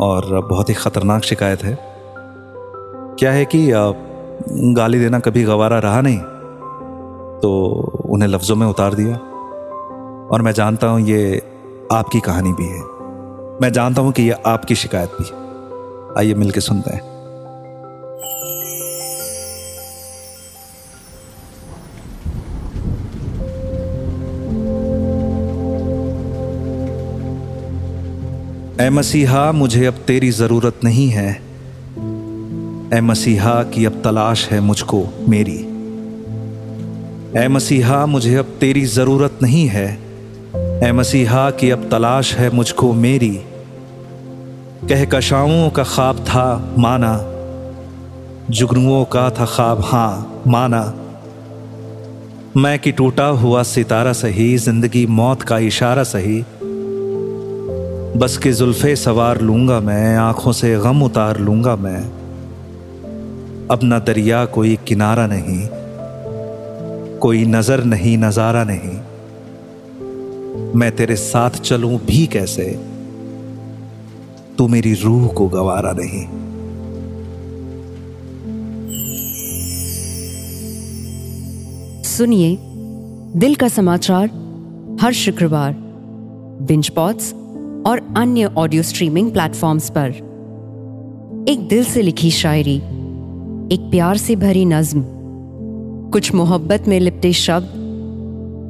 और बहुत ही ख़तरनाक शिकायत है। क्या है कि गाली देना कभी गवारा रहा नहीं तो उन्हें लफ्ज़ों में उतार दिया। और मैं जानता हूँ ये आपकी कहानी भी है। मैं जानता हूँ कि ये आपकी शिकायत भी है। आइए मिलके सुनते हैं। ए मसीहा, मुझे अब तेरी ज़रूरत नहीं है। ए मसीहा की अब तलाश है मुझको, मेरी। ए मसीहा, मुझे अब तेरी ज़रूरत नहीं है। ए मसीहा की अब तलाश है मुझको, मेरी। कह कशाओं का ख्वाब था, माना। जुगनुओं का था ख्वाब हाँ माना। मैं कि टूटा हुआ सितारा सही, ज़िंदगी मौत का इशारा सही। बस के जुल्फे सवार लूँगा मैं, आँखों से गम उतार लूँगा मैं। अब न दरिया कोई किनारा नहीं, कोई नज़र नहीं, नज़ारा नहीं। मैं तेरे साथ चलूँ भी कैसे? तू मेरी रूह को गवारा नहीं। सुनिए दिल का समाचार हर शुक्रवार। बिंच पॉट्स और अन्य ऑडियो स्ट्रीमिंग प्लेटफॉर्म्स पर। एक दिल से लिखी शायरी, एक प्यार से भरी नज्म, कुछ मोहब्बत में लिपटे शब्द,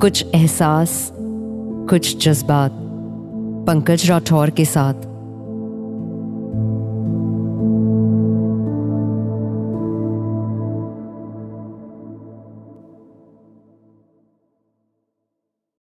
कुछ एहसास, कुछ जज्बात, पंकज राठौर के साथ।